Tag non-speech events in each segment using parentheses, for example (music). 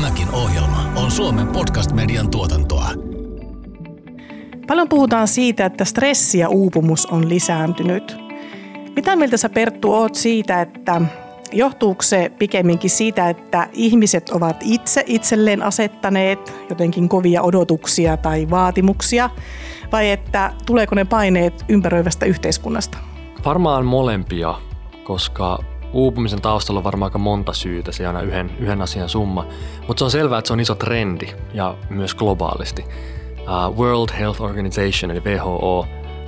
Tämäkin ohjelma on Suomen podcast-median tuotantoa. Paljon puhutaan siitä, että stressi ja uupumus on lisääntynyt. Mitä mieltä sä Perttu oot siitä, että johtuuko se pikemminkin siitä, että ihmiset ovat itse itselleen asettaneet jotenkin kovia odotuksia tai vaatimuksia, vai että tuleeko ne paineet ympäröivästä yhteiskunnasta? Varmaan molempia, koska uupumisen taustalla on varmaan aika monta syytä, se on aina yhden, yhden asian summa. Mutta se on selvää, että se on iso trendi ja myös globaalisti. Uh, World Health Organization eli WHO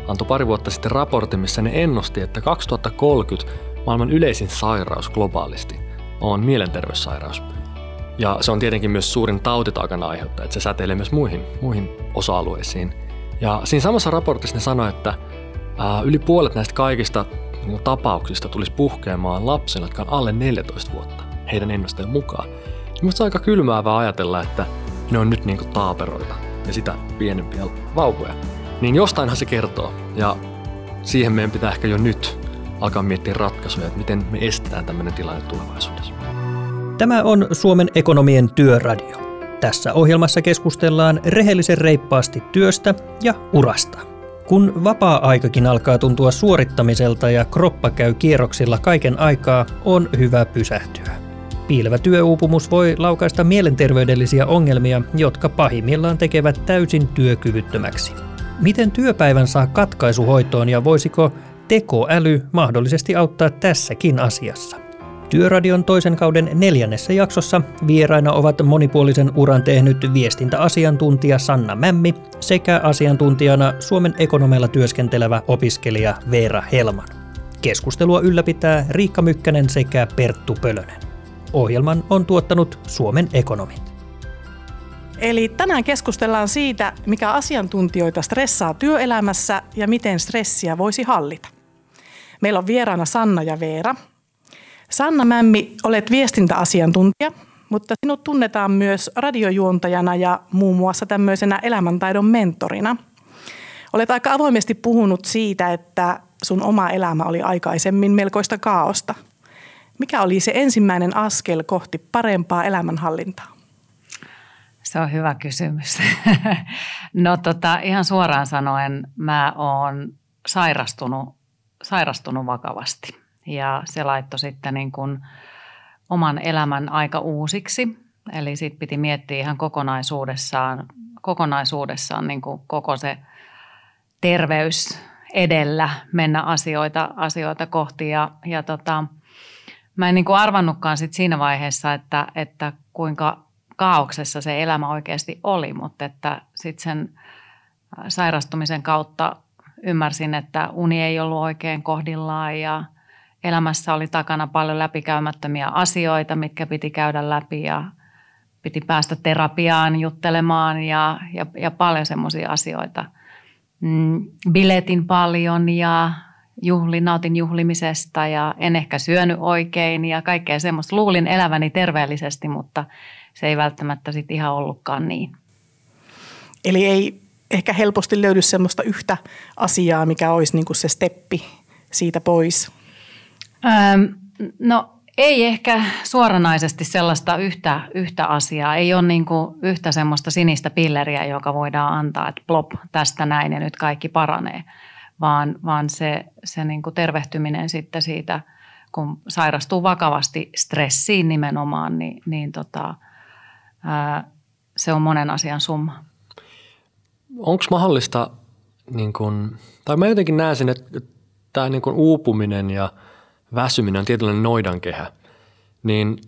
antoi pari vuotta sitten raportin, missä ne ennusti, että 2030 maailman yleisin sairaus globaalisti on mielenterveyssairaus. Ja se on tietenkin myös suurin tautitaakan aiheuttaja, että se säteilee myös muihin, muihin osa-alueisiin. Ja siinä samassa raportissa ne sanoi, että ää, yli puolet näistä kaikista tapauksista tulisi puhkeamaan lapsille, jotka on alle 14 vuotta, heidän ennusteen mukaan. Minusta se on aika kylmäävää ajatella, että ne on nyt niin kuin taaperoita ja sitä pienempiä vauvoja. Niin jostainhan se kertoo. Ja siihen meidän pitää ehkä jo nyt alkaa miettiä ratkaisuja, että miten me estetään tämmöinen tilanne tulevaisuudessa. Tämä on Suomen ekonomien työradio. Tässä ohjelmassa keskustellaan rehellisen reippaasti työstä ja urasta. Kun vapaa-aikakin alkaa tuntua suorittamiselta ja kroppa käy kierroksilla kaiken aikaa, on hyvä pysähtyä. Piilevä työuupumus voi laukaista mielenterveydellisiä ongelmia, jotka pahimmillaan tekevät täysin työkyvyttömäksi. Miten työpäivän saa katkaisuhoitoon ja voisiko tekoäly mahdollisesti auttaa tässäkin asiassa? Työradion toisen kauden neljännessä jaksossa vieraina ovat monipuolisen uran tehnyt viestintäasiantuntija Sanna Mämmi sekä asiantuntijana Suomen ekonomella työskentelevä opiskelija Veera Helman. Keskustelua ylläpitää Riikka Mykkänen sekä Perttu Pölönen. Ohjelman on tuottanut Suomen ekonomit. Eli tänään keskustellaan siitä, mikä asiantuntijoita stressaa työelämässä ja miten stressiä voisi hallita. Meillä on vieraana Sanna ja Veera. Sanna Mämmi, olet viestintäasiantuntija, mutta sinut tunnetaan myös radiojuontajana ja muun muassa tämmöisenä elämäntaidon mentorina. Olet aika avoimesti puhunut siitä, että sun oma elämä oli aikaisemmin melkoista kaaosta. Mikä oli se ensimmäinen askel kohti parempaa elämänhallintaa? Se on hyvä kysymys. (laughs) no tota, ihan suoraan sanoen mä oon sairastunut, sairastunut vakavasti ja se laittoi sitten niin kuin oman elämän aika uusiksi. Eli sitten piti miettiä ihan kokonaisuudessaan, kokonaisuudessaan niin kuin koko se terveys edellä mennä asioita, asioita kohti. Ja, ja tota, mä en niin kuin arvannutkaan sit siinä vaiheessa, että, että kuinka kaauksessa se elämä oikeasti oli, mutta että sitten sen sairastumisen kautta ymmärsin, että uni ei ollut oikein kohdillaan ja elämässä oli takana paljon läpikäymättömiä asioita, mitkä piti käydä läpi ja piti päästä terapiaan juttelemaan ja, ja, ja paljon semmoisia asioita. Mm, biletin paljon ja juhlin, nautin juhlimisesta ja en ehkä syönyt oikein ja kaikkea semmoista. Luulin eläväni terveellisesti, mutta se ei välttämättä sitten ihan ollutkaan niin. Eli ei ehkä helposti löydy semmoista yhtä asiaa, mikä olisi niin kuin se steppi siitä pois? Öm, no ei ehkä suoranaisesti sellaista yhtä, yhtä asiaa. Ei ole niin yhtä semmoista sinistä pilleriä, joka voidaan antaa, että plop, tästä näin ja nyt kaikki paranee. Vaan, vaan se, se niin tervehtyminen sitten siitä, kun sairastuu vakavasti stressiin nimenomaan, niin, niin tota, ää, se on monen asian summa. Onko mahdollista, niin kun, tai mä jotenkin näen sen, että tämä niin uupuminen ja – väsyminen on tietynlainen noidankehä, niin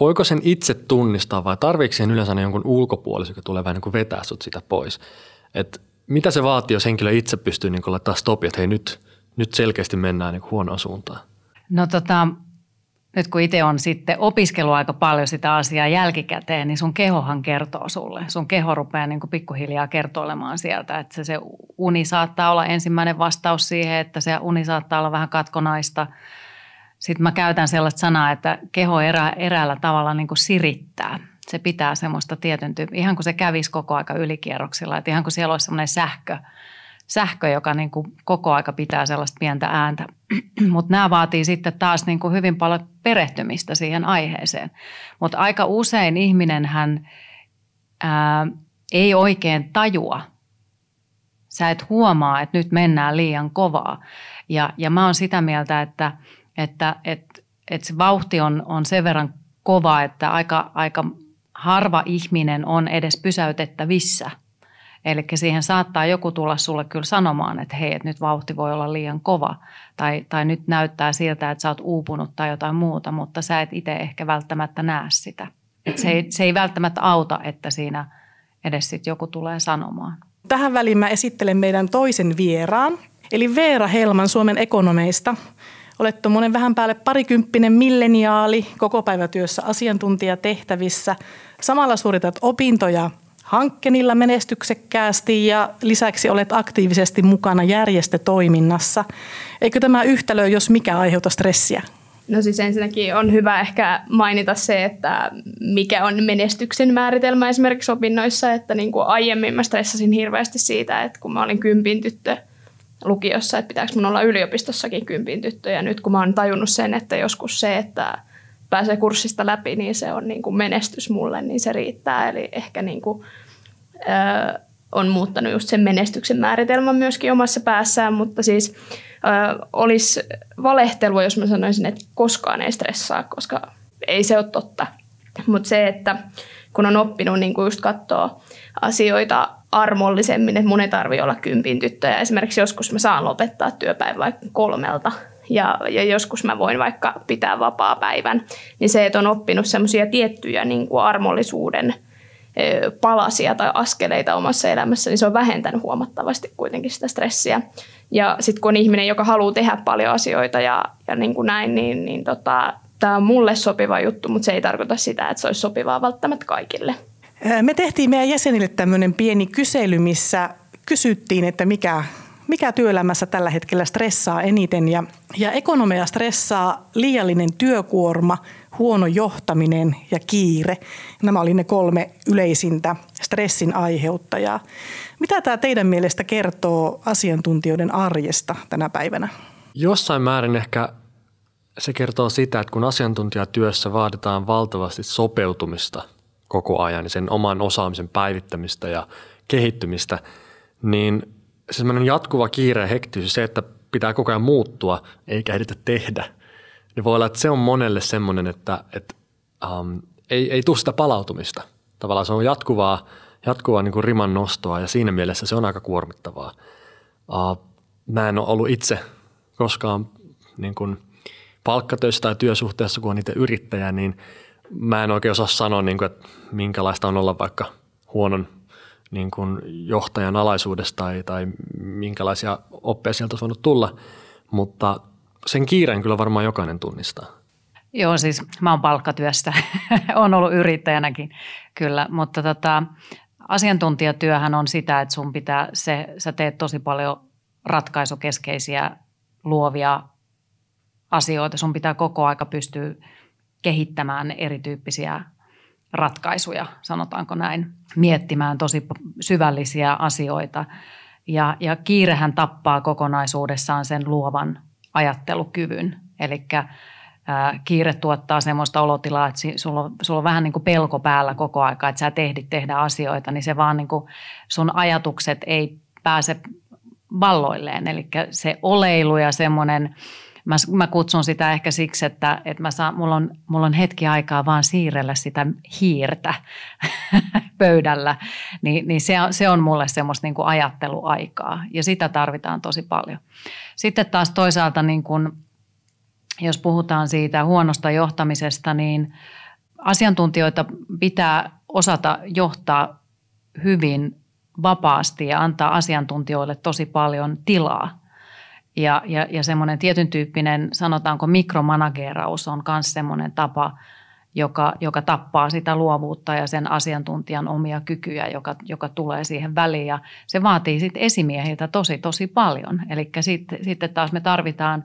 voiko sen itse tunnistaa vai tarvitseeko sen yleensä jonkun ulkopuolisen, joka tulee vähän niin kuin vetää sut sitä pois? Et mitä se vaatii, jos henkilö itse pystyy niin laittaa stopia, että hei nyt, nyt selkeästi mennään niin huonoon suuntaan? No tota, nyt kun itse on sitten opiskellut aika paljon sitä asiaa jälkikäteen, niin sun kehohan kertoo sulle. Sun keho rupeaa niin kuin pikkuhiljaa kertoilemaan sieltä, että se, se uni saattaa olla ensimmäinen vastaus siihen, että se uni saattaa olla vähän katkonaista – sitten mä käytän sellaista sanaa, että keho erä, eräällä tavalla niin kuin sirittää. Se pitää semmoista tietyn tyyppi, ihan kuin se kävisi koko aika ylikierroksilla, että ihan kuin siellä olisi semmoinen sähkö, sähkö, joka niin kuin koko aika pitää sellaista pientä ääntä. (clears throat) Mutta nämä vaatii sitten taas niin kuin hyvin paljon perehtymistä siihen aiheeseen. Mutta aika usein ihminen hän ää, ei oikein tajua. Sä et huomaa, että nyt mennään liian kovaa. Ja, ja mä oon sitä mieltä, että, että, että, että se vauhti on, on sen verran kova, että aika, aika harva ihminen on edes pysäytettävissä – Eli siihen saattaa joku tulla sulle kyllä sanomaan, että hei, että nyt vauhti voi olla liian kova tai, tai nyt näyttää siltä, että sä oot uupunut tai jotain muuta, mutta sä et itse ehkä välttämättä näe sitä. Et se, ei, se ei välttämättä auta, että siinä edes sit joku tulee sanomaan. Tähän väliin mä esittelen meidän toisen vieraan, eli Veera Helman Suomen ekonomeista. Olet tuommoinen vähän päälle parikymppinen milleniaali, koko päivätyössä asiantuntijatehtävissä. Samalla suoritat opintoja hankkenilla menestyksekkäästi ja lisäksi olet aktiivisesti mukana järjestötoiminnassa. Eikö tämä yhtälö, jos mikä, aiheuta stressiä? No siis ensinnäkin on hyvä ehkä mainita se, että mikä on menestyksen määritelmä esimerkiksi opinnoissa, että niin kuin aiemmin mä stressasin hirveästi siitä, että kun mä olin kympin tyttö lukiossa, että pitääkö mun olla yliopistossakin kympin tyttö ja nyt kun mä oon tajunnut sen, että joskus se, että pääsee kurssista läpi, niin se on niin kuin menestys mulle, niin se riittää. Eli ehkä niin kuin, ö, on muuttanut just sen menestyksen määritelmän myöskin omassa päässään, mutta siis ö, olisi valehtelua, jos mä sanoisin, että koskaan ei stressaa, koska ei se ole totta. Mutta se, että kun on oppinut niin kuin just katsoa asioita armollisemmin, että mun ei tarvi olla kympin tyttöjä. Esimerkiksi joskus mä saan lopettaa työpäivä vaikka kolmelta ja, ja joskus mä voin vaikka pitää vapaa-päivän, niin se, että on oppinut semmoisia tiettyjä niin kuin armollisuuden palasia tai askeleita omassa elämässä, niin se on vähentänyt huomattavasti kuitenkin sitä stressiä. Ja sitten kun on ihminen, joka haluaa tehdä paljon asioita ja, ja niin kuin näin, niin, niin tota, tämä on mulle sopiva juttu, mutta se ei tarkoita sitä, että se olisi sopivaa välttämättä kaikille. Me tehtiin meidän jäsenille tämmöinen pieni kysely, missä kysyttiin, että mikä mikä työelämässä tällä hetkellä stressaa eniten. Ja, ja ekonomia stressaa liiallinen työkuorma, huono johtaminen ja kiire. Nämä oli ne kolme yleisintä stressin aiheuttajaa. Mitä tämä teidän mielestä kertoo asiantuntijoiden arjesta tänä päivänä? Jossain määrin ehkä se kertoo sitä, että kun asiantuntijatyössä vaaditaan valtavasti sopeutumista koko ajan, niin sen oman osaamisen päivittämistä ja kehittymistä, niin semmoinen jatkuva kiire ja hektisyys, se, että pitää koko ajan muuttua eikä ehditä tehdä, niin voi olla, että se on monelle semmoinen, että, että um, ei, ei tule sitä palautumista. Tavallaan se on jatkuvaa, jatkuvaa niin kuin riman nostoa ja siinä mielessä se on aika kuormittavaa. Uh, mä en ole ollut itse koskaan niin kuin palkkatöissä tai työsuhteessa, kun on niitä yrittäjä, niin mä en oikein osaa sanoa, niin kuin, että minkälaista on olla vaikka huonon niin kuin johtajan alaisuudesta tai, tai minkälaisia oppeja sieltä olisi voinut tulla, mutta sen kiireen kyllä varmaan jokainen tunnistaa. Joo, siis mä oon palkkatyöstä, (laughs) on ollut yrittäjänäkin kyllä, mutta tota, asiantuntijatyöhän on sitä, että sun pitää, se, sä teet tosi paljon ratkaisukeskeisiä luovia asioita. Sun pitää koko aika pystyä kehittämään erityyppisiä ratkaisuja, sanotaanko näin, miettimään tosi syvällisiä asioita. Ja, ja kiirehän tappaa kokonaisuudessaan sen luovan ajattelukyvyn. Eli kiire tuottaa semmoista olotilaa, että sulla on, sulla on vähän niin kuin pelko päällä koko aika, että sä tehdit tehdä asioita, niin se vaan niin kuin sun ajatukset ei pääse valloilleen. Eli se oleilu ja semmoinen – Mä, mä kutsun sitä ehkä siksi, että, että mä saan, mulla, on, mulla on hetki aikaa vaan siirrellä sitä hiirtä (laughs) pöydällä, niin, niin se, on, se on mulle semmoista niin kuin ajatteluaikaa ja sitä tarvitaan tosi paljon. Sitten taas toisaalta, niin kuin, jos puhutaan siitä huonosta johtamisesta, niin asiantuntijoita pitää osata johtaa hyvin vapaasti ja antaa asiantuntijoille tosi paljon tilaa ja, ja, ja semmoinen tietyn tyyppinen, sanotaanko mikromanageeraus on myös semmoinen tapa, joka, joka tappaa sitä luovuutta ja sen asiantuntijan omia kykyjä, joka, joka tulee siihen väliin. Ja se vaatii sitten esimiehiltä tosi, tosi paljon. Eli sitten, sitten taas me tarvitaan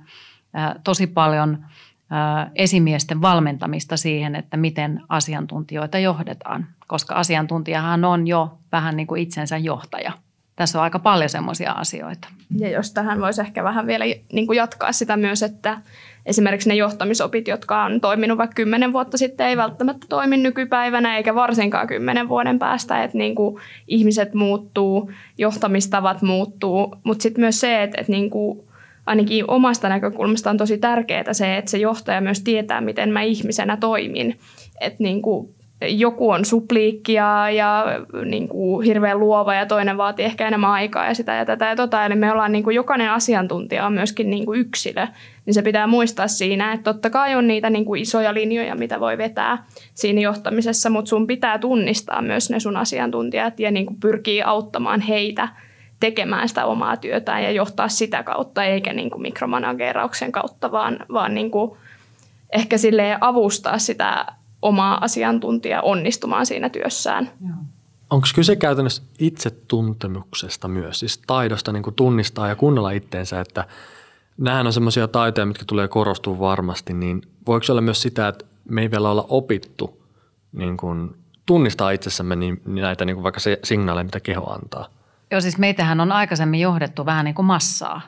ä, tosi paljon ä, esimiesten valmentamista siihen, että miten asiantuntijoita johdetaan. Koska asiantuntijahan on jo vähän niin kuin itsensä johtaja. Tässä on aika paljon semmoisia asioita. Ja jos tähän voisi ehkä vähän vielä niin kuin jatkaa sitä myös, että esimerkiksi ne johtamisopit, jotka on toiminut vaikka kymmenen vuotta sitten, ei välttämättä toimi nykypäivänä eikä varsinkaan kymmenen vuoden päästä, että niin kuin ihmiset muuttuu, johtamistavat muuttuu, mutta sitten myös se, että, että niin kuin ainakin omasta näkökulmasta on tosi tärkeää se, että se johtaja myös tietää, miten mä ihmisenä toimin. Että niin kuin joku on supliikkia ja niin kuin hirveän luova ja toinen vaatii ehkä enemmän aikaa ja sitä ja tätä ja tota. Eli me ollaan niin kuin jokainen asiantuntija on myöskin niin kuin yksilö, niin se pitää muistaa siinä, että totta kai on niitä niin kuin isoja linjoja, mitä voi vetää siinä johtamisessa, mutta sun pitää tunnistaa myös ne sun asiantuntijat ja niin kuin pyrkii auttamaan heitä tekemään sitä omaa työtään ja johtaa sitä kautta, eikä niin kuin mikromanageerauksen kautta, vaan, vaan niin kuin ehkä silleen avustaa sitä omaa asiantuntijaa onnistumaan siinä työssään. Onko kyse käytännössä itsetuntemuksesta myös, siis taidosta niin kuin tunnistaa ja kuunnella itteensä, että nämähän on semmoisia taitoja, mitkä tulee korostua varmasti, niin voiko olla myös sitä, että me ei vielä olla opittu niin kuin tunnistaa itsessämme niin, näitä niin kuin vaikka se signaaleja, mitä keho antaa? Joo, siis meitähän on aikaisemmin johdettu vähän niin kuin massaa.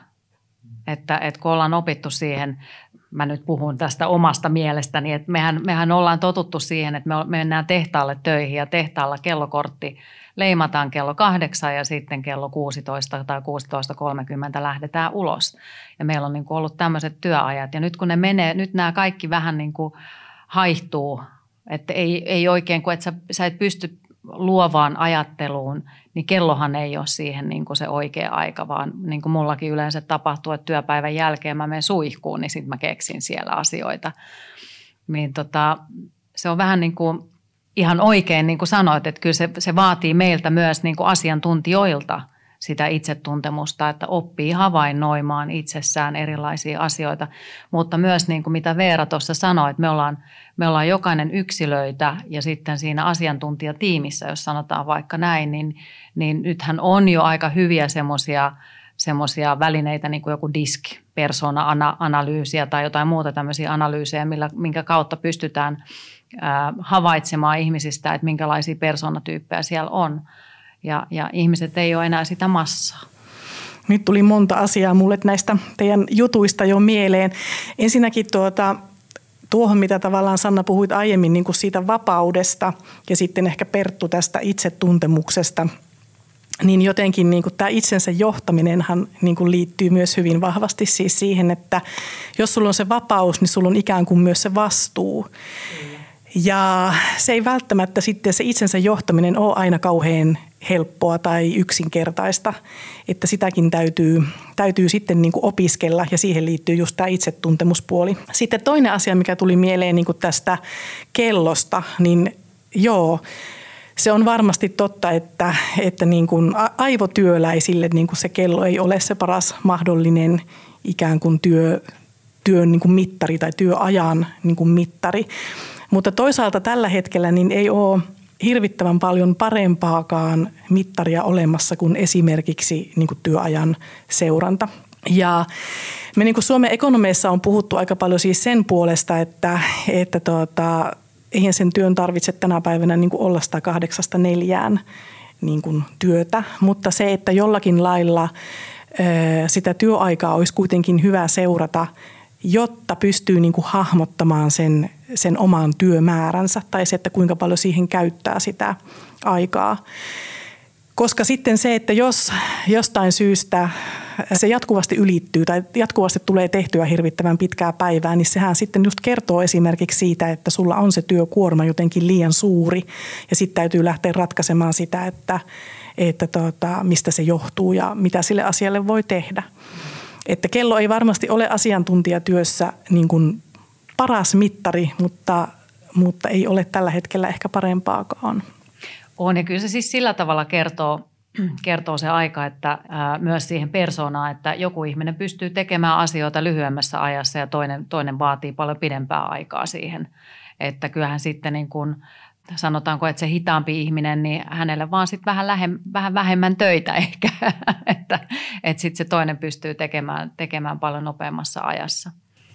Että, että kun ollaan opittu siihen mä nyt puhun tästä omasta mielestäni, että mehän, mehän ollaan totuttu siihen, että me mennään tehtaalle töihin ja tehtaalla kellokortti leimataan kello kahdeksan ja sitten kello 16 tai 16.30 lähdetään ulos. Ja meillä on niin kuin ollut tämmöiset työajat ja nyt kun ne menee, nyt nämä kaikki vähän niin kuin haihtuu, että ei, ei oikein, kun et sä, sä et pysty luovaan ajatteluun, niin kellohan ei ole siihen niin kuin se oikea aika, vaan niin kuin mullakin yleensä tapahtuu, että työpäivän jälkeen mä menen suihkuun, niin sitten mä keksin siellä asioita. Niin tota, se on vähän niin kuin ihan oikein, niin kuin sanoit, että kyllä se, se vaatii meiltä myös niin kuin asiantuntijoilta – sitä itsetuntemusta, että oppii havainnoimaan itsessään erilaisia asioita. Mutta myös niin kuin mitä Veera tuossa sanoi, että me ollaan, me ollaan jokainen yksilöitä ja sitten siinä asiantuntijatiimissä, jos sanotaan vaikka näin, niin, niin nythän on jo aika hyviä semmoisia semmoisia välineitä, niin kuin joku disk, persona-analyysiä tai jotain muuta tämmöisiä analyysejä, millä, minkä kautta pystytään ää, havaitsemaan ihmisistä, että minkälaisia persoonatyyppejä siellä on ja, ja ihmiset ei ole enää sitä massaa. Nyt tuli monta asiaa mulle näistä teidän jutuista jo mieleen. Ensinnäkin tuota, tuohon, mitä tavallaan Sanna puhuit aiemmin niin kuin siitä vapaudesta ja sitten ehkä Perttu tästä itsetuntemuksesta, niin jotenkin niin kuin tämä itsensä johtaminenhan niin kuin liittyy myös hyvin vahvasti siis siihen, että jos sulla on se vapaus, niin sulla on ikään kuin myös se vastuu. Ja se ei välttämättä sitten se itsensä johtaminen ole aina kauhean helppoa tai yksinkertaista, että sitäkin täytyy, täytyy sitten niin kuin opiskella ja siihen liittyy just tämä itsetuntemuspuoli. Sitten toinen asia, mikä tuli mieleen niin kuin tästä kellosta, niin joo, se on varmasti totta, että, että niin kuin aivotyöläisille niin kuin se kello ei ole se paras mahdollinen ikään kuin työ, työn niin kuin mittari tai työajan niin kuin mittari. Mutta toisaalta tällä hetkellä niin ei ole hirvittävän paljon parempaakaan mittaria olemassa kuin esimerkiksi niin kuin työajan seuranta. Ja me niin kuin Suomen ekonomeissa on puhuttu aika paljon siis sen puolesta, että, että tuota, eihän sen työn tarvitse tänä päivänä niin kuin olla sitä kahdeksasta neljään niin kuin työtä, mutta se, että jollakin lailla sitä työaikaa olisi kuitenkin hyvä seurata – jotta pystyy niin kuin hahmottamaan sen, sen oman työmääränsä tai se, että kuinka paljon siihen käyttää sitä aikaa. Koska sitten se, että jos jostain syystä se jatkuvasti ylittyy tai jatkuvasti tulee tehtyä hirvittävän pitkää päivää, niin sehän sitten just kertoo esimerkiksi siitä, että sulla on se työkuorma jotenkin liian suuri ja sitten täytyy lähteä ratkaisemaan sitä, että, että tota, mistä se johtuu ja mitä sille asialle voi tehdä. Että kello ei varmasti ole asiantuntijatyössä niin kuin paras mittari, mutta, mutta ei ole tällä hetkellä ehkä parempaakaan. On ja kyllä se siis sillä tavalla kertoo, (clears throat) kertoo se aika, että ää, myös siihen persoonaan, että joku ihminen pystyy tekemään asioita lyhyemmässä ajassa ja toinen, toinen vaatii paljon pidempää aikaa siihen. Että kyllähän sitten niin kuin sanotaanko, että se hitaampi ihminen, niin hänelle vaan sitten vähän, lähem, vähän vähemmän töitä (laughs) ehkä, että, että sitten se toinen pystyy tekemään, tekemään paljon nopeammassa ajassa.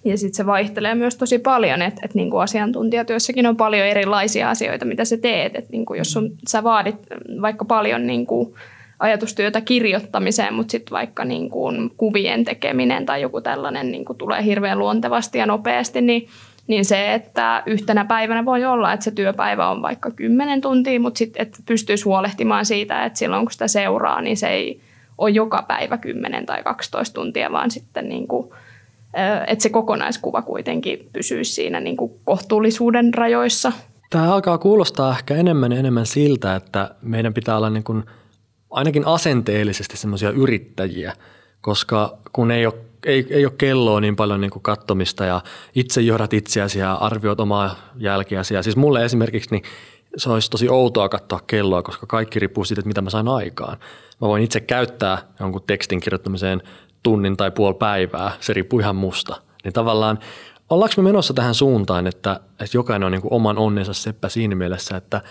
Ja sitten se vaihtelee myös tosi paljon, että, että niin kuin asiantuntijatyössäkin on paljon erilaisia asioita, mitä sä teet. Että niin kuin jos sun, sä vaadit vaikka paljon niin kuin ajatustyötä kirjoittamiseen, mutta sitten vaikka niin kuin kuvien tekeminen tai joku tällainen niin kuin tulee hirveän luontevasti ja nopeasti, niin niin se, että yhtenä päivänä voi olla, että se työpäivä on vaikka 10 tuntia, mutta sitten että pystyisi huolehtimaan siitä, että silloin kun sitä seuraa, niin se ei ole joka päivä 10 tai 12 tuntia, vaan sitten niin kuin, että se kokonaiskuva kuitenkin pysyisi siinä niin kuin kohtuullisuuden rajoissa. Tämä alkaa kuulostaa ehkä enemmän ja enemmän siltä, että meidän pitää olla niin kuin ainakin asenteellisesti semmoisia yrittäjiä, koska kun ei ole ei, ei ole kelloa niin paljon niin kuin kattomista ja itse johdat itseäsi ja arvioit omaa jälkeäsi. Ja siis mulle esimerkiksi niin se olisi tosi outoa katsoa kelloa, koska kaikki riippuu siitä, että mitä mä sain aikaan. Mä voin itse käyttää jonkun tekstin kirjoittamiseen tunnin tai puoli päivää, se riippuu ihan musta. Niin tavallaan ollaanko me menossa tähän suuntaan, että, että jokainen on niin kuin oman onnensa seppä siinä mielessä, että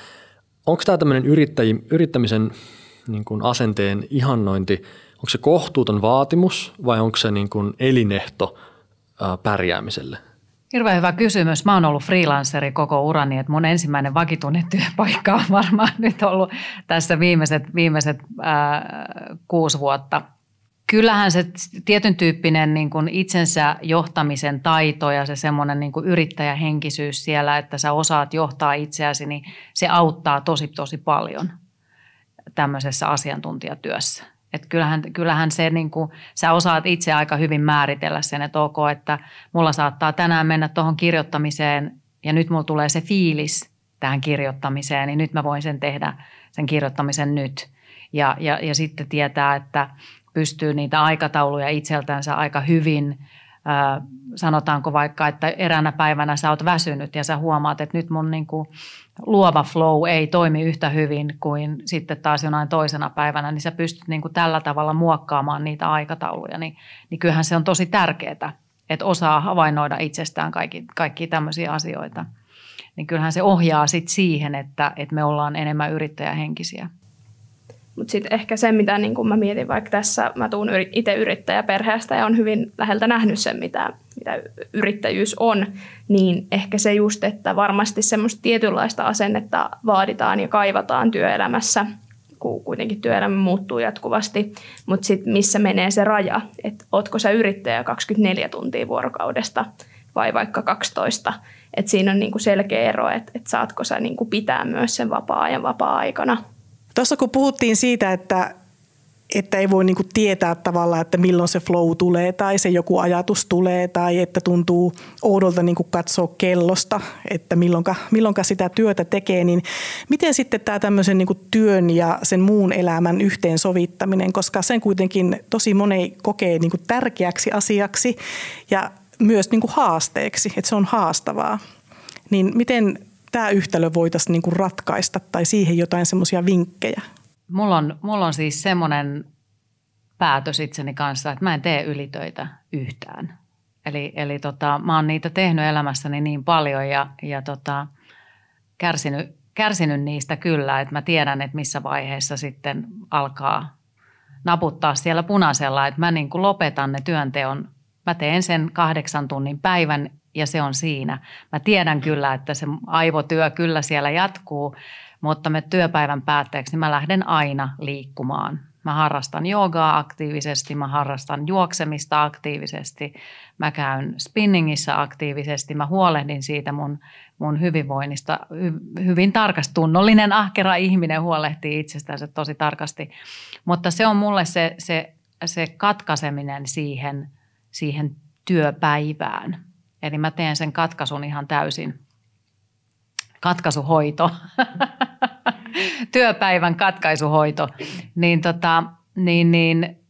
onko tämä tämmöinen yrittämisen niin kuin asenteen ihannointi – onko se kohtuuton vaatimus vai onko se niin kuin elinehto pärjäämiselle? Hirveän hyvä kysymys. Mä oon ollut freelanceri koko urani, että mun ensimmäinen vakituinen työpaikka on varmaan (laughs) nyt ollut tässä viimeiset, viimeiset ää, kuusi vuotta. Kyllähän se tietyn tyyppinen niin kuin itsensä johtamisen taito ja se semmoinen niin kuin yrittäjähenkisyys siellä, että sä osaat johtaa itseäsi, niin se auttaa tosi tosi paljon tämmöisessä asiantuntijatyössä. Että kyllähän, kyllähän se, niin kuin, sä osaat itse aika hyvin määritellä sen, että ok, että mulla saattaa tänään mennä tuohon kirjoittamiseen ja nyt mulla tulee se fiilis tähän kirjoittamiseen, niin nyt mä voin sen tehdä, sen kirjoittamisen nyt. Ja, ja, ja sitten tietää, että pystyy niitä aikatauluja itseltänsä aika hyvin – sanotaanko vaikka, että eräänä päivänä sä oot väsynyt ja sä huomaat, että nyt mun niin kuin luova flow ei toimi yhtä hyvin kuin sitten taas jonain toisena päivänä, niin sä pystyt niin kuin tällä tavalla muokkaamaan niitä aikatauluja, niin, niin kyllähän se on tosi tärkeää, että osaa havainnoida itsestään kaikki, kaikki tämmöisiä asioita. Niin kyllähän se ohjaa sitten siihen, että, että me ollaan enemmän yrittäjähenkisiä. Mutta sitten ehkä se, mitä niin kun mä mietin vaikka tässä, mä tuun itse yrittäjäperheestä ja on hyvin läheltä nähnyt sen, mitä, mitä yrittäjyys on, niin ehkä se just, että varmasti semmoista tietynlaista asennetta vaaditaan ja kaivataan työelämässä, kun kuitenkin työelämä muuttuu jatkuvasti, mutta sitten missä menee se raja, että ootko sä yrittäjä 24 tuntia vuorokaudesta vai vaikka 12, että siinä on niinku selkeä ero, että, että saatko sä niinku pitää myös sen vapaa-ajan vapaa-aikana – Tuossa kun puhuttiin siitä, että, että ei voi niinku tietää tavallaan, että milloin se flow tulee tai se joku ajatus tulee tai että tuntuu oudolta niinku katsoa kellosta, että milloinka, milloinka sitä työtä tekee, niin miten sitten tämä tämmöisen niinku työn ja sen muun elämän yhteensovittaminen, koska sen kuitenkin tosi moni kokee niinku tärkeäksi asiaksi ja myös niinku haasteeksi, että se on haastavaa. Niin miten tämä yhtälö voitaisiin niin kuin ratkaista tai siihen jotain semmoisia vinkkejä? Mulla on, mulla on siis semmoinen päätös itseni kanssa, että mä en tee ylitöitä yhtään. Eli, eli tota, mä oon niitä tehnyt elämässäni niin paljon ja, ja tota, kärsinyt, kärsinyt niistä kyllä, että mä tiedän, että missä vaiheessa sitten alkaa naputtaa siellä punaisella, että mä niin kuin lopetan ne työnteon. Mä teen sen kahdeksan tunnin päivän ja se on siinä. Mä tiedän kyllä, että se aivotyö kyllä siellä jatkuu, mutta me työpäivän päätteeksi niin mä lähden aina liikkumaan. Mä harrastan joogaa aktiivisesti, mä harrastan juoksemista aktiivisesti, mä käyn spinningissä aktiivisesti, mä huolehdin siitä mun, mun hyvinvoinnista. Hy, hyvin tarkasti tunnollinen, ahkera ihminen huolehtii itsestänsä tosi tarkasti, mutta se on mulle se, se, se katkaiseminen siihen, siihen työpäivään – Eli mä teen sen katkaisun ihan täysin. Katkaisuhoito. (laughs) Työpäivän katkaisuhoito. Niin, tota, niin, niin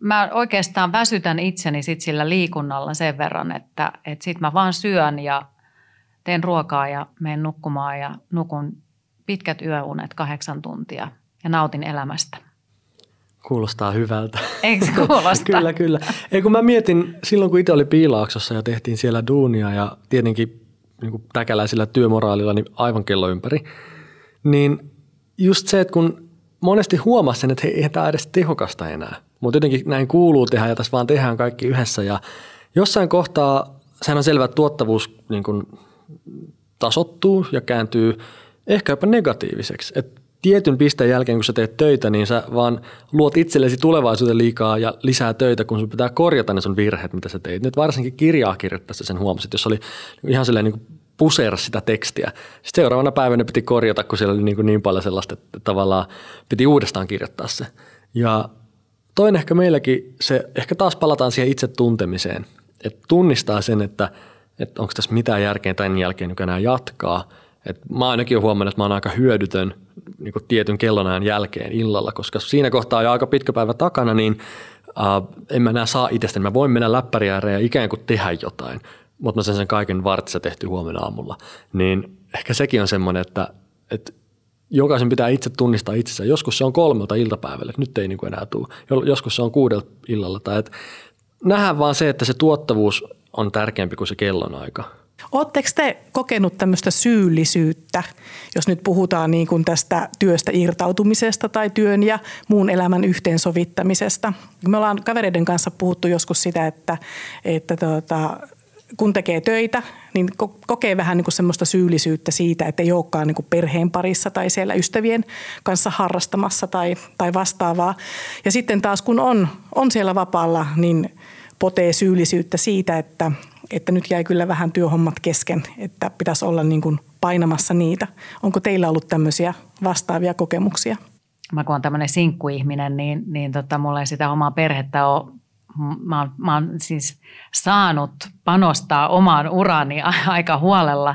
mä oikeastaan väsytän itseni sit sillä liikunnalla sen verran, että, että sit mä vaan syön ja teen ruokaa ja menen nukkumaan ja nukun pitkät yöunet kahdeksan tuntia ja nautin elämästä. Kuulostaa hyvältä. Eikö kuulosta? kyllä, kyllä. Ei kun mä mietin silloin, kun itse oli Piilaaksossa ja tehtiin siellä duunia ja tietenkin niin kuin täkäläisillä työmoraalilla niin aivan kello ympäri, niin just se, että kun monesti huomasi sen, että hei, eihän tämä edes tehokasta enää, mutta jotenkin näin kuuluu tehdä ja tässä vaan tehdään kaikki yhdessä ja jossain kohtaa sehän on selvä, että tuottavuus niin kuin tasottuu ja kääntyy ehkä jopa negatiiviseksi. Et tietyn pisteen jälkeen, kun sä teet töitä, niin sä vaan luot itsellesi tulevaisuuden liikaa ja lisää töitä, kun sun pitää korjata ne sun virheet, mitä sä teit. Nyt varsinkin kirjaa kirjoittaessa sen huomasit, jos oli ihan silleen niin puseera sitä tekstiä. Sitten seuraavana päivänä piti korjata, kun siellä oli niin, niin paljon sellaista, että tavallaan piti uudestaan kirjoittaa se. Ja toinen ehkä meilläkin se, ehkä taas palataan siihen itse tuntemiseen, että tunnistaa sen, että, että onko tässä mitään järkeä tämän jälkeen joka enää jatkaa. Et mä ainakin olen huomannut, että mä oon aika hyödytön niin tietyn kellonajan jälkeen illalla, koska siinä kohtaa on aika pitkä päivä takana, niin uh, en mä enää saa itsestäni. Mä voin mennä läppäri ja ikään kuin tehdä jotain, mutta mä sen sen kaiken vartissa tehty huomenna aamulla. Niin ehkä sekin on semmoinen, että, että jokaisen pitää itse tunnistaa itsensä. Joskus se on kolmelta iltapäivällä, että nyt ei niin kuin enää tule. Joskus se on kuudelta illalla. Tai että nähdään vaan se, että se tuottavuus on tärkeämpi kuin se kellonaika. Oletteko te kokenut tämmöistä syyllisyyttä, jos nyt puhutaan niin kuin tästä työstä irtautumisesta tai työn ja muun elämän yhteensovittamisesta? Me ollaan kavereiden kanssa puhuttu joskus sitä, että, että tuota, kun tekee töitä, niin kokee vähän niin kuin semmoista syyllisyyttä siitä, että ei olekaan niin kuin perheen parissa tai siellä ystävien kanssa harrastamassa tai, tai vastaavaa. Ja sitten taas kun on, on siellä vapaalla, niin potee syyllisyyttä siitä, että, että nyt jäi kyllä vähän työhommat kesken, että pitäisi olla niin kuin painamassa niitä. Onko teillä ollut tämmöisiä vastaavia kokemuksia? Mä kun olen tämmöinen sinkkuihminen, niin, niin tota, mulla ei sitä omaa perhettä ole mä oon, mä oon siis saanut panostaa omaan urani aika huolella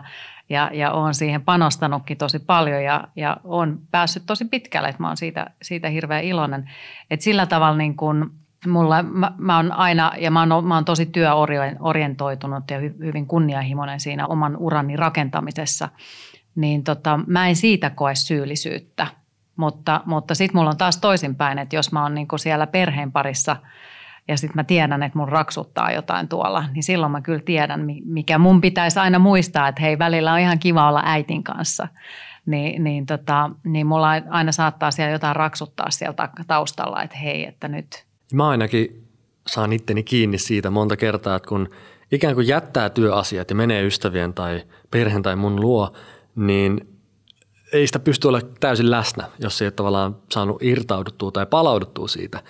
ja, ja oon siihen panostanutkin tosi paljon ja, ja oon päässyt tosi pitkälle, että mä oon siitä, siitä hirveän iloinen. Et sillä tavalla niin kun mulla, mä, mä oon aina, ja mä oon, mä oon tosi työorientoitunut ja hy, hyvin kunnianhimoinen siinä oman urani rakentamisessa, niin tota, mä en siitä koe syyllisyyttä. Mutta, mutta sitten mulla on taas toisinpäin, että jos mä oon niin siellä perheen parissa – ja sitten mä tiedän, että mun raksuttaa jotain tuolla, niin silloin mä kyllä tiedän, mikä mun pitäisi aina muistaa, että hei, välillä on ihan kiva olla äitin kanssa. Niin, niin, tota, niin mulla aina saattaa siellä jotain raksuttaa sieltä taustalla, että hei, että nyt. Mä ainakin saan itteni kiinni siitä monta kertaa, että kun ikään kuin jättää työasiat ja menee ystävien tai perheen tai mun luo, niin ei sitä pysty olemaan täysin läsnä, jos ei ole tavallaan saanut irtauduttua tai palauduttua siitä.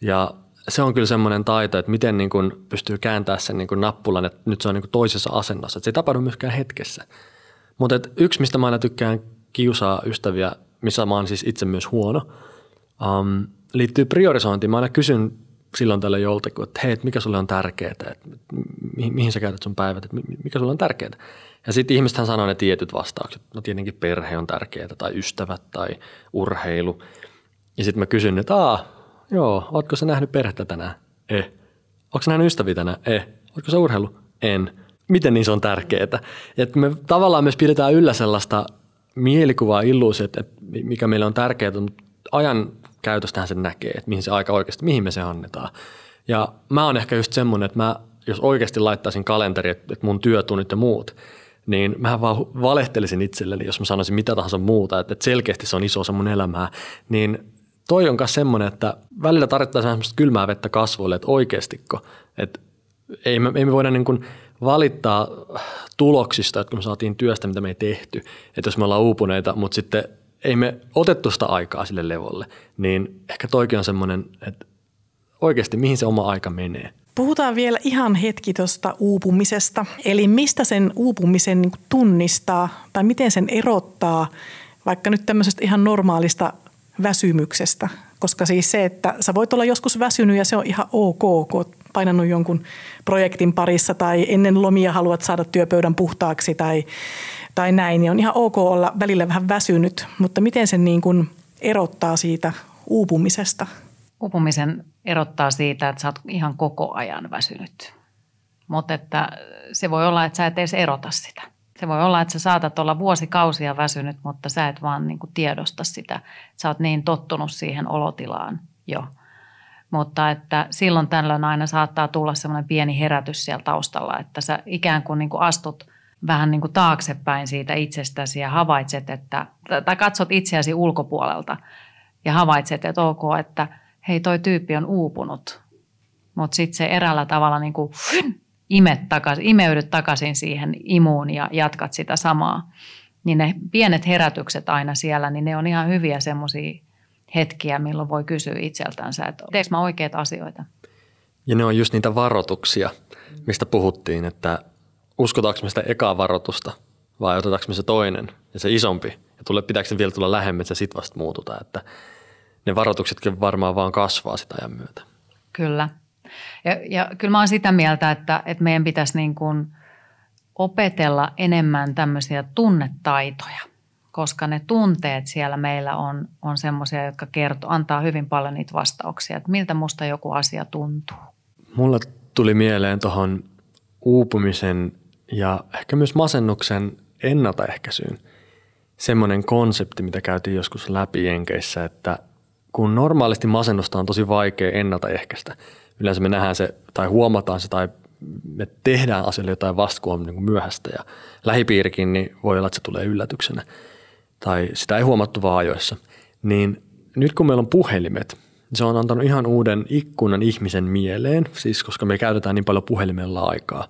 Ja se on kyllä semmoinen taito, että miten niin kuin pystyy kääntämään sen niin kuin nappulan, että nyt se on niin kuin toisessa asennossa. Että se ei tapahdu myöskään hetkessä. Mutta yksi, mistä mä aina tykkään kiusaa ystäviä, missä mä oon siis itse myös huono, um, liittyy priorisointiin. Mä aina kysyn silloin tällä joltakin, että hei, mikä sulle on tärkeää, että mihin, mihin sä käytät sun päivät, että mikä sulle on tärkeää. Ja sitten ihmisethän sanoo ne tietyt vastaukset. No tietenkin perhe on tärkeää tai ystävät tai urheilu. Ja sitten mä kysyn, että Aa, Joo, ootko sä nähnyt perhettä tänään? Eh. Onko sä nähnyt ystäviä tänään? Eh. Ootko sä urheilu? En. Miten niin se on tärkeää? Että me tavallaan myös pidetään yllä sellaista mielikuvaa, illuusiot, että mikä meille on tärkeää, mutta ajan käytöstähän se näkee, että mihin se aika oikeasti, mihin me se annetaan. Ja mä oon ehkä just semmoinen, että mä, jos oikeasti laittaisin kalenteri, että mun työtunnit ja muut, niin mä vaan valehtelisin itselleni, jos mä sanoisin mitä tahansa muuta, että selkeästi se on iso osa mun elämää, niin toi on myös semmoinen, että välillä tarvittaisiin semmoista kylmää vettä kasvoille, että oikeastiko. Että ei me, ei me voida niin kuin valittaa tuloksista, että kun me saatiin työstä, mitä me ei tehty. Että jos me ollaan uupuneita, mutta sitten ei me otettu sitä aikaa sille levolle, niin ehkä toikin on semmoinen, että oikeasti mihin se oma aika menee. Puhutaan vielä ihan hetki tuosta uupumisesta. Eli mistä sen uupumisen niin tunnistaa tai miten sen erottaa vaikka nyt tämmöisestä ihan normaalista väsymyksestä. Koska siis se, että sä voit olla joskus väsynyt ja se on ihan ok, kun painanut jonkun projektin parissa tai ennen lomia haluat saada työpöydän puhtaaksi tai, tai näin, niin on ihan ok olla välillä vähän väsynyt. Mutta miten sen niin kuin erottaa siitä uupumisesta? Uupumisen erottaa siitä, että sä oot ihan koko ajan väsynyt. Mutta että se voi olla, että sä et edes erota sitä. Se voi olla, että sä saatat olla vuosikausia väsynyt, mutta sä et vaan niin kuin tiedosta sitä. Sä oot niin tottunut siihen olotilaan jo. Mutta että silloin tällöin aina saattaa tulla semmoinen pieni herätys siellä taustalla, että sä ikään kuin, niin kuin astut vähän niin kuin taaksepäin siitä itsestäsi ja havaitset, että, tai katsot itseäsi ulkopuolelta ja havaitset, että ok, että hei toi tyyppi on uupunut. Mutta sitten se eräällä tavalla niin kuin imet takaisin, imeydyt takaisin siihen imuun ja jatkat sitä samaa. niin ne pienet herätykset aina siellä, niin ne on ihan hyviä semmoisia hetkiä, milloin voi kysyä itseltänsä, että teekö mä oikeita asioita. Ja ne on just niitä varoituksia, mistä puhuttiin, että uskotaanko me sitä ekaa varoitusta vai otetaanko me se toinen ja se isompi ja tule, pitääkö se vielä tulla lähemmin, että se sitten vasta muututaan, että ne varoituksetkin varmaan vaan kasvaa sitä ajan myötä. Kyllä. Ja, ja kyllä mä oon sitä mieltä, että, että meidän pitäisi niin kuin opetella enemmän tämmöisiä tunnetaitoja, koska ne tunteet siellä meillä on, on semmoisia, jotka kertoo, antaa hyvin paljon niitä vastauksia, että miltä musta joku asia tuntuu. Mulla tuli mieleen tuohon uupumisen ja ehkä myös masennuksen ennaltaehkäisyyn semmoinen konsepti, mitä käytiin joskus läpi Jenkeissä, että kun normaalisti masennusta on tosi vaikea ennaltaehkäistä, yleensä me nähdään se tai huomataan se tai me tehdään asioille jotain vasta, niin myöhäistä ja lähipiirikin, niin voi olla, että se tulee yllätyksenä tai sitä ei huomattu vaan ajoissa. Niin nyt kun meillä on puhelimet, se on antanut ihan uuden ikkunan ihmisen mieleen, siis koska me käytetään niin paljon puhelimella aikaa.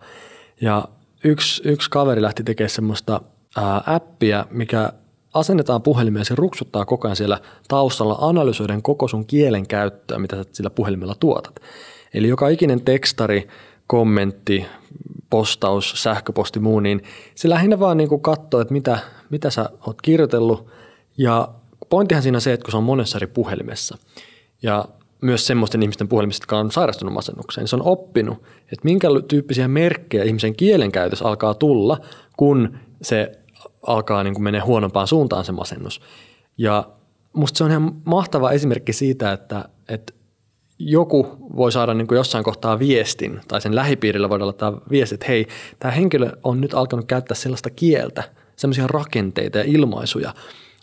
Ja yksi, yksi kaveri lähti tekemään semmoista ää, appia, mikä asennetaan puhelimeen ja se ruksuttaa koko ajan siellä taustalla analysoiden koko sun kielen käyttöä, mitä sä sillä puhelimella tuotat. Eli joka ikinen tekstari, kommentti, postaus, sähköposti, muu, niin se lähinnä vaan niin katsoo, että mitä, mitä sä oot kirjoitellut. Ja pointtihan siinä on se, että kun se on monessa eri puhelimessa ja myös semmoisten ihmisten puhelimista, jotka on sairastunut masennukseen, niin se on oppinut, että minkä tyyppisiä merkkejä ihmisen kielenkäytös alkaa tulla, kun se alkaa niin kuin menee huonompaan suuntaan se masennus. Ja musta se on ihan mahtava esimerkki siitä, että, että joku voi saada niin kuin jossain kohtaa viestin, tai sen lähipiirillä voidaan laittaa viesti, että hei, tämä henkilö on nyt alkanut käyttää sellaista kieltä, sellaisia rakenteita ja ilmaisuja,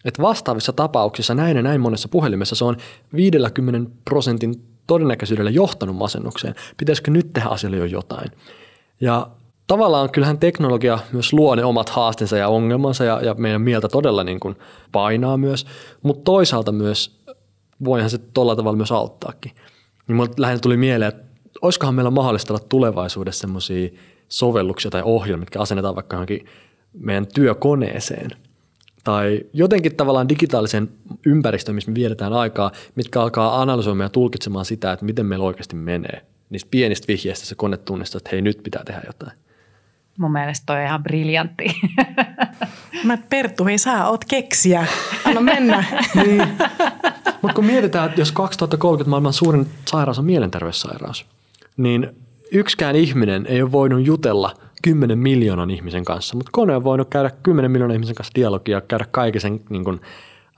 että vastaavissa tapauksissa näin ja näin monessa puhelimessa se on 50 prosentin todennäköisyydellä johtanut masennukseen. Pitäisikö nyt tehdä asialle jo jotain? Ja tavallaan kyllähän teknologia myös luo ne omat haasteensa ja ongelmansa ja, ja meidän mieltä todella niin kuin painaa myös, mutta toisaalta myös voihan se tuolla tavalla myös auttaakin. Niin mulle lähinnä tuli mieleen, että olisikohan meillä mahdollista olla tulevaisuudessa sellaisia sovelluksia tai ohjelmia, mitkä asennetaan vaikka johonkin meidän työkoneeseen tai jotenkin tavallaan digitaalisen ympäristön, missä me viedetään aikaa, mitkä alkaa analysoimaan ja tulkitsemaan sitä, että miten meillä oikeasti menee. Niistä pienistä vihjeistä se kone tunnistaa, että hei nyt pitää tehdä jotain. Mun mielestä toi on ihan briljantti. (laughs) Mä Perttu, hei sä oot keksiä. Anna mennä. (laughs) niin. Mutta kun mietitään, että jos 2030 maailman suurin sairaus on mielenterveyssairaus, niin yksikään ihminen ei ole voinut jutella 10 miljoonan ihmisen kanssa, mutta kone on voinut käydä 10 miljoonan ihmisen kanssa dialogia käydä kaiken sen niin kuin,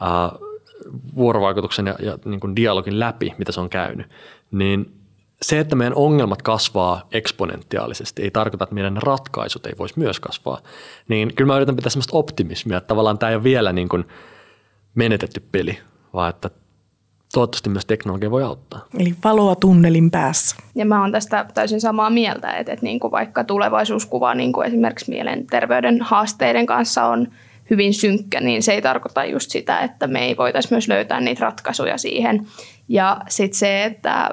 uh, vuorovaikutuksen ja, ja niin kuin dialogin läpi, mitä se on käynyt. Niin se, että meidän ongelmat kasvaa eksponentiaalisesti, ei tarkoita, että meidän ratkaisut ei voisi myös kasvaa. Niin kyllä mä yritän pitää sellaista optimismia, että tavallaan tämä ei ole vielä niin kuin menetetty peli, vaan että toivottavasti myös teknologia voi auttaa. Eli valoa tunnelin päässä. Ja mä oon tästä täysin samaa mieltä, että, että niin kuin vaikka tulevaisuuskuva niin kuin esimerkiksi mielenterveyden haasteiden kanssa on hyvin synkkä, niin se ei tarkoita just sitä, että me ei voitaisiin myös löytää niitä ratkaisuja siihen. Ja sitten se, että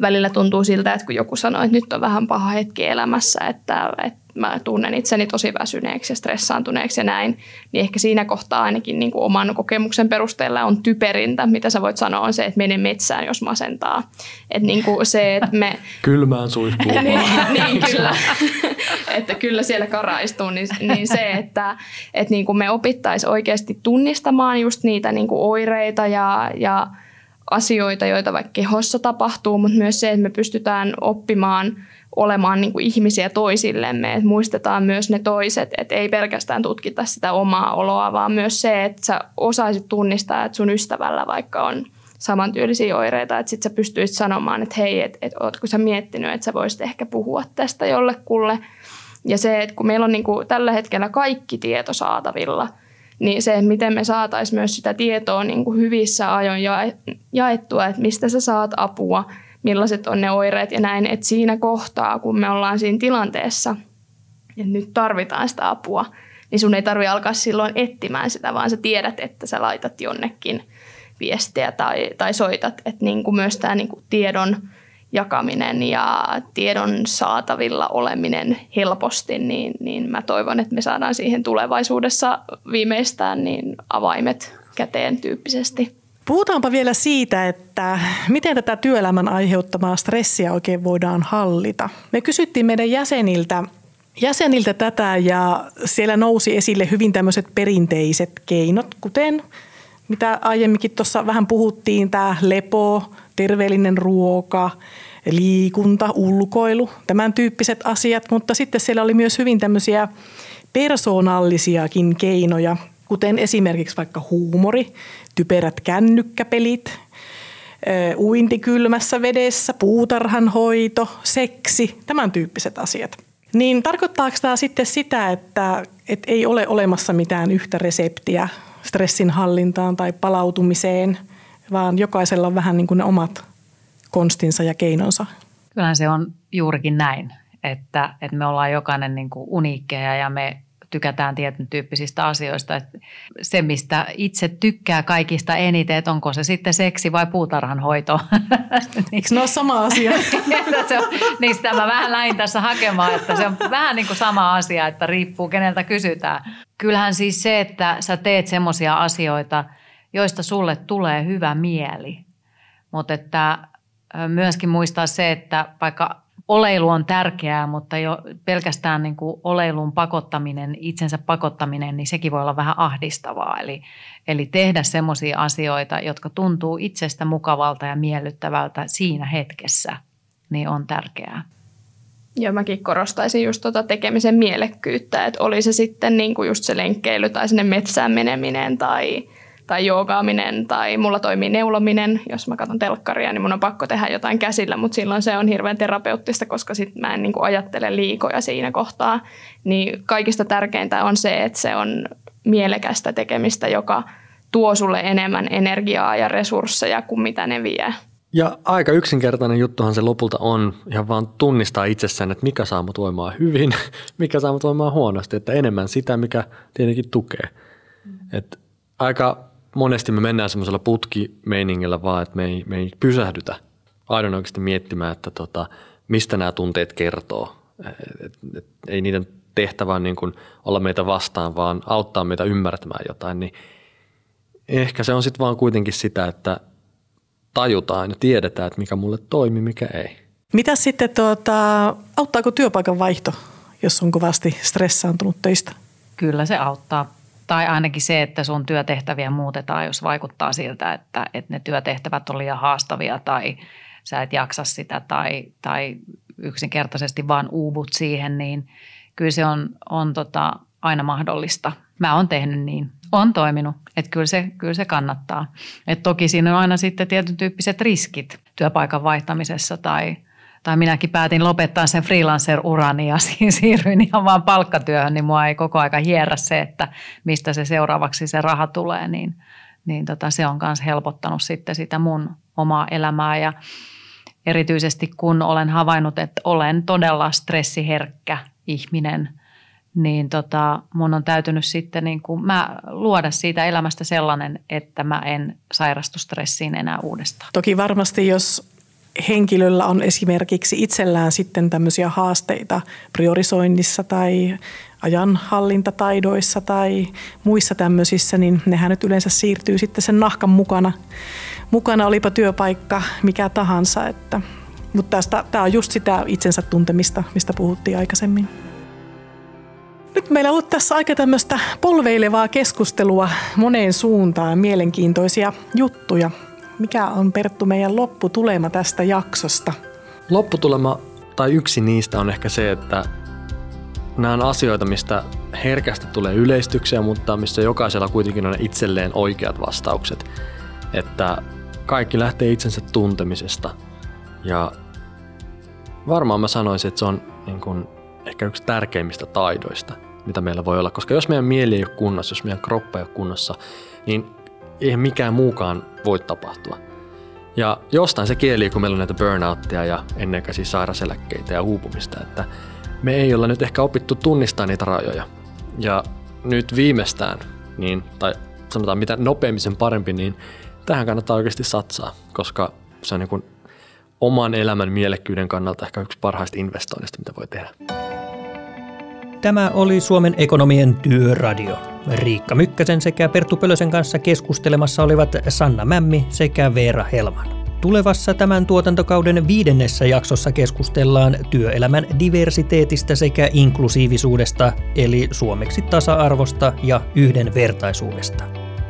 välillä tuntuu siltä, että kun joku sanoo, että nyt on vähän paha hetki elämässä, että, että mä tunnen itseni tosi väsyneeksi ja stressaantuneeksi ja näin, niin ehkä siinä kohtaa ainakin niin kuin oman kokemuksen perusteella on typerintä, mitä sä voit sanoa, on se, että mene metsään, jos masentaa. Että niin kuin se, että me... (laughs) Kylmään suihkuun. niin, (laughs) niin, kyllä. (laughs) että kyllä siellä karaistuu, niin, niin se, että, että niin kuin me opittaisiin oikeasti tunnistamaan just niitä niin kuin oireita ja, ja asioita, joita vaikka kehossa tapahtuu, mutta myös se, että me pystytään oppimaan olemaan niin kuin ihmisiä toisillemme, että muistetaan myös ne toiset, että ei pelkästään tutkita sitä omaa oloa, vaan myös se, että sä osaisit tunnistaa, että sun ystävällä vaikka on samantyylisiä oireita, että sit sä pystyisit sanomaan, että hei, että et, ootko sä miettinyt, että sä voisit ehkä puhua tästä jollekulle. Ja se, että kun meillä on niin kuin tällä hetkellä kaikki tieto saatavilla – niin se, miten me saataisiin myös sitä tietoa niin kuin hyvissä ajoin jaettua, että mistä sä saat apua, millaiset on ne oireet ja näin, että siinä kohtaa, kun me ollaan siinä tilanteessa, että nyt tarvitaan sitä apua, niin sun ei tarvi alkaa silloin etsimään sitä, vaan sä tiedät, että sä laitat jonnekin viestiä tai, tai soitat, että niin kuin myös tämä niin kuin tiedon jakaminen ja tiedon saatavilla oleminen helposti, niin, niin mä toivon, että me saadaan siihen tulevaisuudessa viimeistään niin avaimet käteen tyyppisesti. Puhutaanpa vielä siitä, että miten tätä työelämän aiheuttamaa stressiä oikein voidaan hallita. Me kysyttiin meidän jäseniltä, jäseniltä tätä ja siellä nousi esille hyvin tämmöiset perinteiset keinot, kuten mitä aiemminkin tuossa vähän puhuttiin, tämä lepo, terveellinen ruoka, liikunta, ulkoilu, tämän tyyppiset asiat, mutta sitten siellä oli myös hyvin tämmöisiä persoonallisiakin keinoja, kuten esimerkiksi vaikka huumori, typerät kännykkäpelit, uinti kylmässä vedessä, puutarhanhoito, seksi, tämän tyyppiset asiat. Niin tarkoittaako tämä sitten sitä, että, että ei ole olemassa mitään yhtä reseptiä stressin hallintaan tai palautumiseen, vaan jokaisella on vähän niin kuin ne omat konstinsa ja keinonsa? Kyllähän se on juurikin näin, että, että me ollaan jokainen niin kuin uniikkeja ja me tykätään tietyn tyyppisistä asioista. Että se, mistä itse tykkää kaikista eniten, että onko se sitten seksi vai puutarhanhoito. Eikö ne ole sama asia? (laughs) se on, niin sitä mä vähän lähdin tässä hakemaan, että se on vähän niin kuin sama asia, että riippuu keneltä kysytään. Kyllähän siis se, että sä teet semmoisia asioita, joista sulle tulee hyvä mieli. Mutta että myöskin muistaa se, että vaikka oleilu on tärkeää, mutta jo pelkästään niin kuin oleilun pakottaminen, itsensä pakottaminen, niin sekin voi olla vähän ahdistavaa. Eli, eli tehdä semmoisia asioita, jotka tuntuu itsestä mukavalta ja miellyttävältä siinä hetkessä, niin on tärkeää. Ja mäkin korostaisin just tuota tekemisen mielekkyyttä, että oli se sitten niin kuin just se lenkkeily tai sinne metsään meneminen tai – tai joogaaminen tai mulla toimii neulominen. Jos mä katson telkkaria, niin mun on pakko tehdä jotain käsillä, mutta silloin se on hirveän terapeuttista, koska sit mä en niin kuin ajattele liikoja siinä kohtaa. Niin kaikista tärkeintä on se, että se on mielekästä tekemistä, joka tuo sulle enemmän energiaa ja resursseja kuin mitä ne vie. Ja aika yksinkertainen juttuhan se lopulta on ihan vaan tunnistaa itsessään, että mikä saa mut voimaan hyvin, (laughs) mikä saa mut voimaan huonosti, että enemmän sitä, mikä tietenkin tukee. Mm. Et aika monesti me mennään semmoisella putkimeiningillä vaan, että me ei, me ei pysähdytä aidon oikeasti miettimään, että tota, mistä nämä tunteet kertoo. Et, et, et, ei niiden tehtävä niin kuin olla meitä vastaan, vaan auttaa meitä ymmärtämään jotain, niin ehkä se on sitten vaan kuitenkin sitä, että tajutaan ja tiedetään, että mikä mulle toimii, mikä ei. Mitä sitten, tuota, auttaako työpaikan vaihto, jos on kovasti stressaantunut töistä? Kyllä se auttaa tai ainakin se, että sun työtehtäviä muutetaan, jos vaikuttaa siltä, että, että ne työtehtävät on liian haastavia tai sä et jaksa sitä tai, tai yksinkertaisesti vaan uuvut siihen, niin kyllä se on, on tota, aina mahdollista. Mä oon tehnyt niin, on toiminut, että kyllä se, kyllä se kannattaa. Et toki siinä on aina sitten tietyn tyyppiset riskit työpaikan vaihtamisessa tai – tai minäkin päätin lopettaa sen freelancer-urani ja (laughs) siirryin ihan vaan palkkatyöhön, niin mua ei koko aika hierrä se, että mistä se seuraavaksi se raha tulee, niin, niin tota, se on myös helpottanut sitten sitä mun omaa elämää ja erityisesti kun olen havainnut, että olen todella stressiherkkä ihminen, niin tota, mun on täytynyt sitten niin kuin mä luoda siitä elämästä sellainen, että mä en sairastu stressiin enää uudestaan. Toki varmasti, jos henkilöllä on esimerkiksi itsellään sitten tämmöisiä haasteita priorisoinnissa tai ajanhallintataidoissa tai muissa tämmöisissä, niin nehän nyt yleensä siirtyy sitten sen nahkan mukana. Mukana olipa työpaikka mikä tahansa. Että, mutta tästä, tämä on just sitä itsensä tuntemista, mistä puhuttiin aikaisemmin. Nyt meillä on ollut tässä aika tämmöistä polveilevaa keskustelua moneen suuntaan, mielenkiintoisia juttuja. Mikä on Perttu meidän lopputulema tästä jaksosta? Lopputulema tai yksi niistä on ehkä se, että nämä on asioita, mistä herkästi tulee yleistyksiä, mutta missä jokaisella kuitenkin on itselleen oikeat vastaukset. Että kaikki lähtee itsensä tuntemisesta. Ja varmaan mä sanoisin, että se on niin kuin ehkä yksi tärkeimmistä taidoista, mitä meillä voi olla. Koska jos meidän mieli ei ole kunnossa, jos meidän kroppa ei ole kunnossa, niin eihän mikään muukaan voi tapahtua. Ja jostain se kieli, kun meillä on näitä burnouttia ja ennenkäisiä sairaseläkkeitä ja uupumista, että me ei olla nyt ehkä opittu tunnistaa niitä rajoja. Ja nyt viimeistään, niin, tai sanotaan mitä nopeammin sen parempi, niin tähän kannattaa oikeasti satsaa, koska se on niin kuin oman elämän mielekkyyden kannalta ehkä yksi parhaista investoinnista, mitä voi tehdä. Tämä oli Suomen ekonomien työradio. Riikka Mykkäsen sekä Perttu Pölösen kanssa keskustelemassa olivat Sanna Mämmi sekä Veera Helman. Tulevassa tämän tuotantokauden viidennessä jaksossa keskustellaan työelämän diversiteetistä sekä inklusiivisuudesta, eli suomeksi tasa-arvosta ja yhdenvertaisuudesta.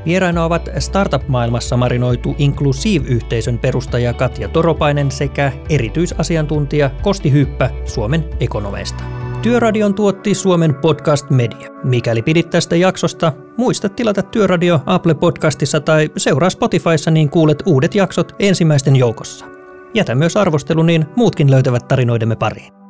Vieraina ovat startup-maailmassa marinoitu Inclusive-yhteisön perustaja Katja Toropainen sekä erityisasiantuntija Kosti Hyppä Suomen ekonomeista. Työradion tuotti Suomen Podcast Media. Mikäli pidit tästä jaksosta, muista tilata Työradio Apple Podcastissa tai seuraa Spotifyssa niin kuulet uudet jaksot ensimmäisten joukossa. Jätä myös arvostelu, niin muutkin löytävät tarinoidemme pariin.